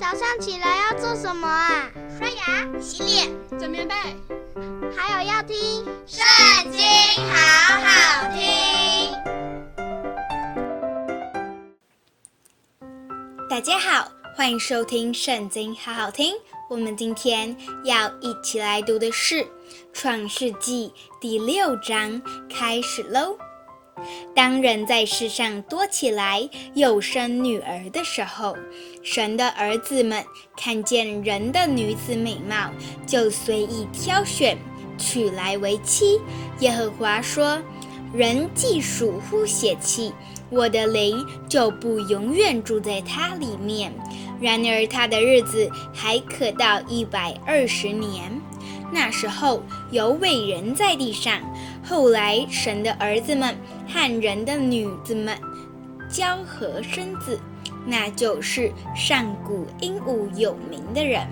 早上起来要做什么啊？刷牙、洗脸、整棉被，还有要听《圣经》，好好听。大家好，欢迎收听《圣经》，好好听。我们今天要一起来读的是《创世纪》第六章，开始喽。当人在世上多起来，又生女儿的时候，神的儿子们看见人的女子美貌，就随意挑选，娶来为妻。耶和华说：“人既属乎血气，我的灵就不永远住在他里面。然而他的日子还可到一百二十年。那时候有伟人在地上。后来神的儿子们。”和人的女子们交合生子，那就是上古英武有名的人。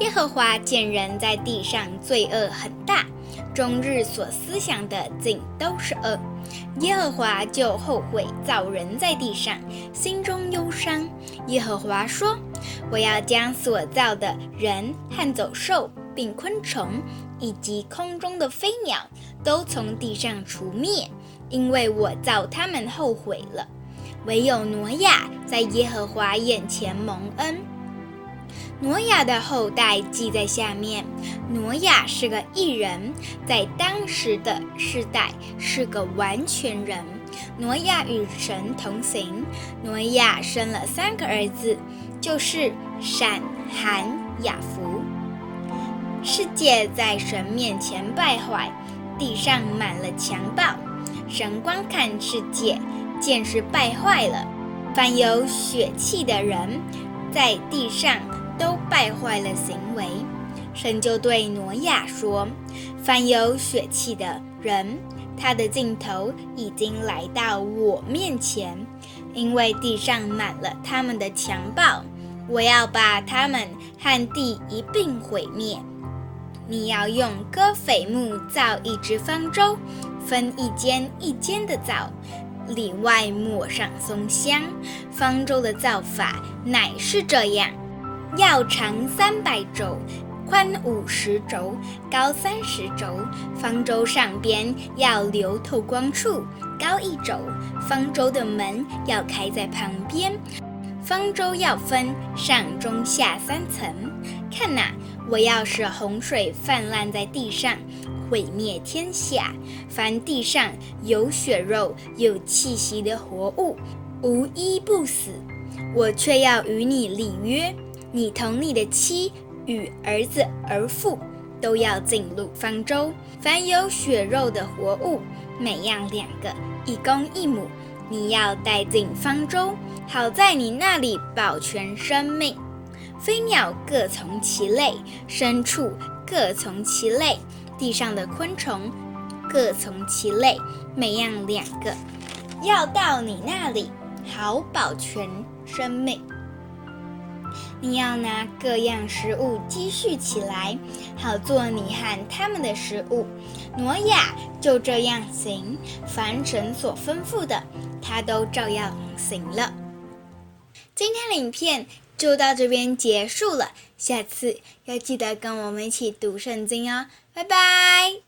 耶和华见人在地上罪恶很大，终日所思想的尽都是恶。耶和华就后悔造人在地上，心中忧伤。耶和华说：“我要将所造的人和走兽，并昆虫，以及空中的飞鸟，都从地上除灭。”因为我造他们后悔了，唯有挪亚在耶和华眼前蒙恩。挪亚的后代记在下面。挪亚是个义人，在当时的世代是个完全人。挪亚与神同行。挪亚生了三个儿子，就是闪、含、雅弗。世界在神面前败坏，地上满了强暴。神观看世界，见是败坏了，凡有血气的人，在地上都败坏了行为。神就对挪亚说：“凡有血气的人，他的尽头已经来到我面前，因为地上满了他们的强暴，我要把他们和地一并毁灭。你要用歌斐木造一只方舟。”分一间一间的造，里外抹上松香。方舟的造法乃是这样：要长三百肘，宽五十肘，高三十肘。方舟上边要留透光处，高一肘。方舟的门要开在旁边。方舟要分上中下三层。看哪，我要使洪水泛滥在地上。毁灭天下，凡地上有血肉、有气息的活物，无一不死。我却要与你立约，你同你的妻与儿子儿妇都要进入方舟。凡有血肉的活物，每样两个，一公一母，你要带进方舟，好在你那里保全生命。飞鸟各从其类，牲畜各从其类。地上的昆虫各从其类，每样两个，要到你那里，好保全生命。你要拿各样食物积蓄起来，好做你和他们的食物。挪亚就这样行，凡神所吩咐的，他都照样行了。今天的影片就到这边结束了，下次要记得跟我们一起读圣经哦。拜拜。